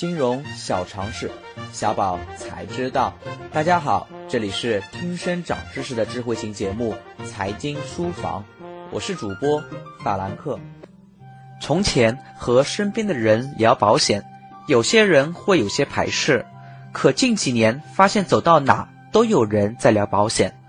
金融小常识，小宝才知道。大家好，这里是听声长知识的智慧型节目《财经书房》，我是主播法兰克。从前和身边的人聊保险，有些人会有些排斥，可近几年发现走到哪都有人在聊保险。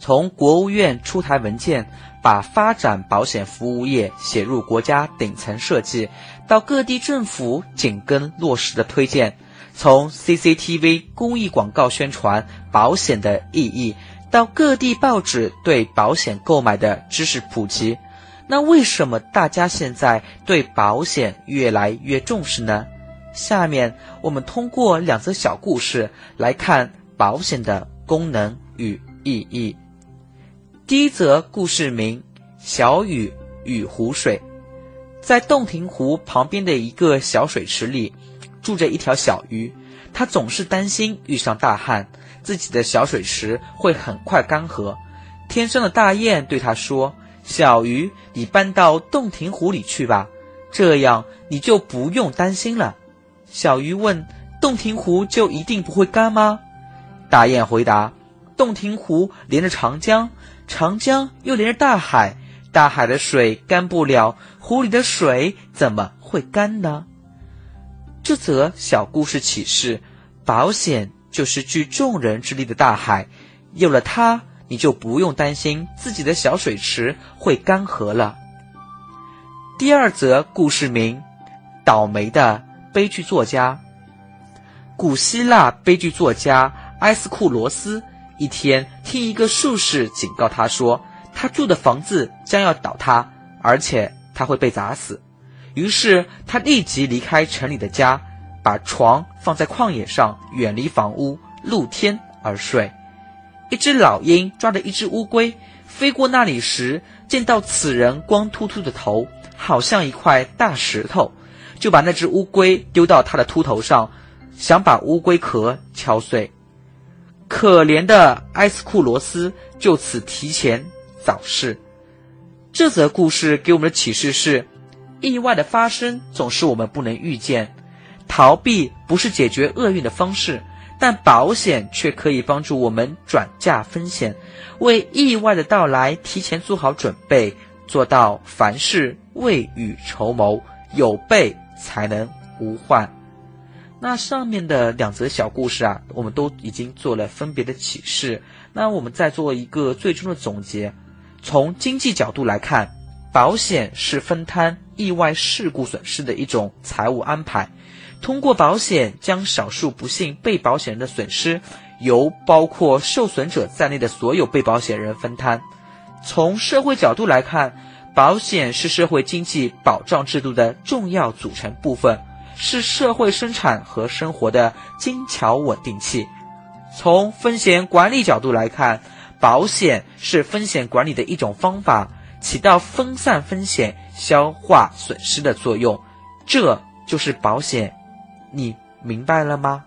从国务院出台文件，把发展保险服务业写入国家顶层设计，到各地政府紧跟落实的推荐；从 CCTV 公益广告宣传保险的意义，到各地报纸对保险购买的知识普及。那为什么大家现在对保险越来越重视呢？下面我们通过两则小故事来看保险的功能与意义。第一则故事名：小雨与湖水。在洞庭湖旁边的一个小水池里，住着一条小鱼。它总是担心遇上大旱，自己的小水池会很快干涸。天上的大雁对它说：“小鱼，你搬到洞庭湖里去吧，这样你就不用担心了。”小鱼问：“洞庭湖就一定不会干吗？”大雁回答：“洞庭湖连着长江。”长江又连着大海，大海的水干不了，湖里的水怎么会干呢？这则小故事启示：保险就是聚众人之力的大海，有了它，你就不用担心自己的小水池会干涸了。第二则故事名：倒霉的悲剧作家。古希腊悲剧作家埃斯库罗斯。一天，听一个术士警告他说，他住的房子将要倒塌，而且他会被砸死。于是他立即离开城里的家，把床放在旷野上，远离房屋，露天而睡。一只老鹰抓着一只乌龟飞过那里时，见到此人光秃秃的头，好像一块大石头，就把那只乌龟丢到他的秃头上，想把乌龟壳敲碎。可怜的埃斯库罗斯就此提前早逝。这则故事给我们的启示是：意外的发生总是我们不能预见，逃避不是解决厄运的方式，但保险却可以帮助我们转嫁风险，为意外的到来提前做好准备，做到凡事未雨绸缪，有备才能无患。那上面的两则小故事啊，我们都已经做了分别的启示。那我们再做一个最终的总结。从经济角度来看，保险是分摊意外事故损失的一种财务安排，通过保险将少数不幸被保险人的损失由包括受损者在内的所有被保险人分摊。从社会角度来看，保险是社会经济保障制度的重要组成部分。是社会生产和生活的精巧稳定器。从风险管理角度来看，保险是风险管理的一种方法，起到分散风险、消化损失的作用。这就是保险，你明白了吗？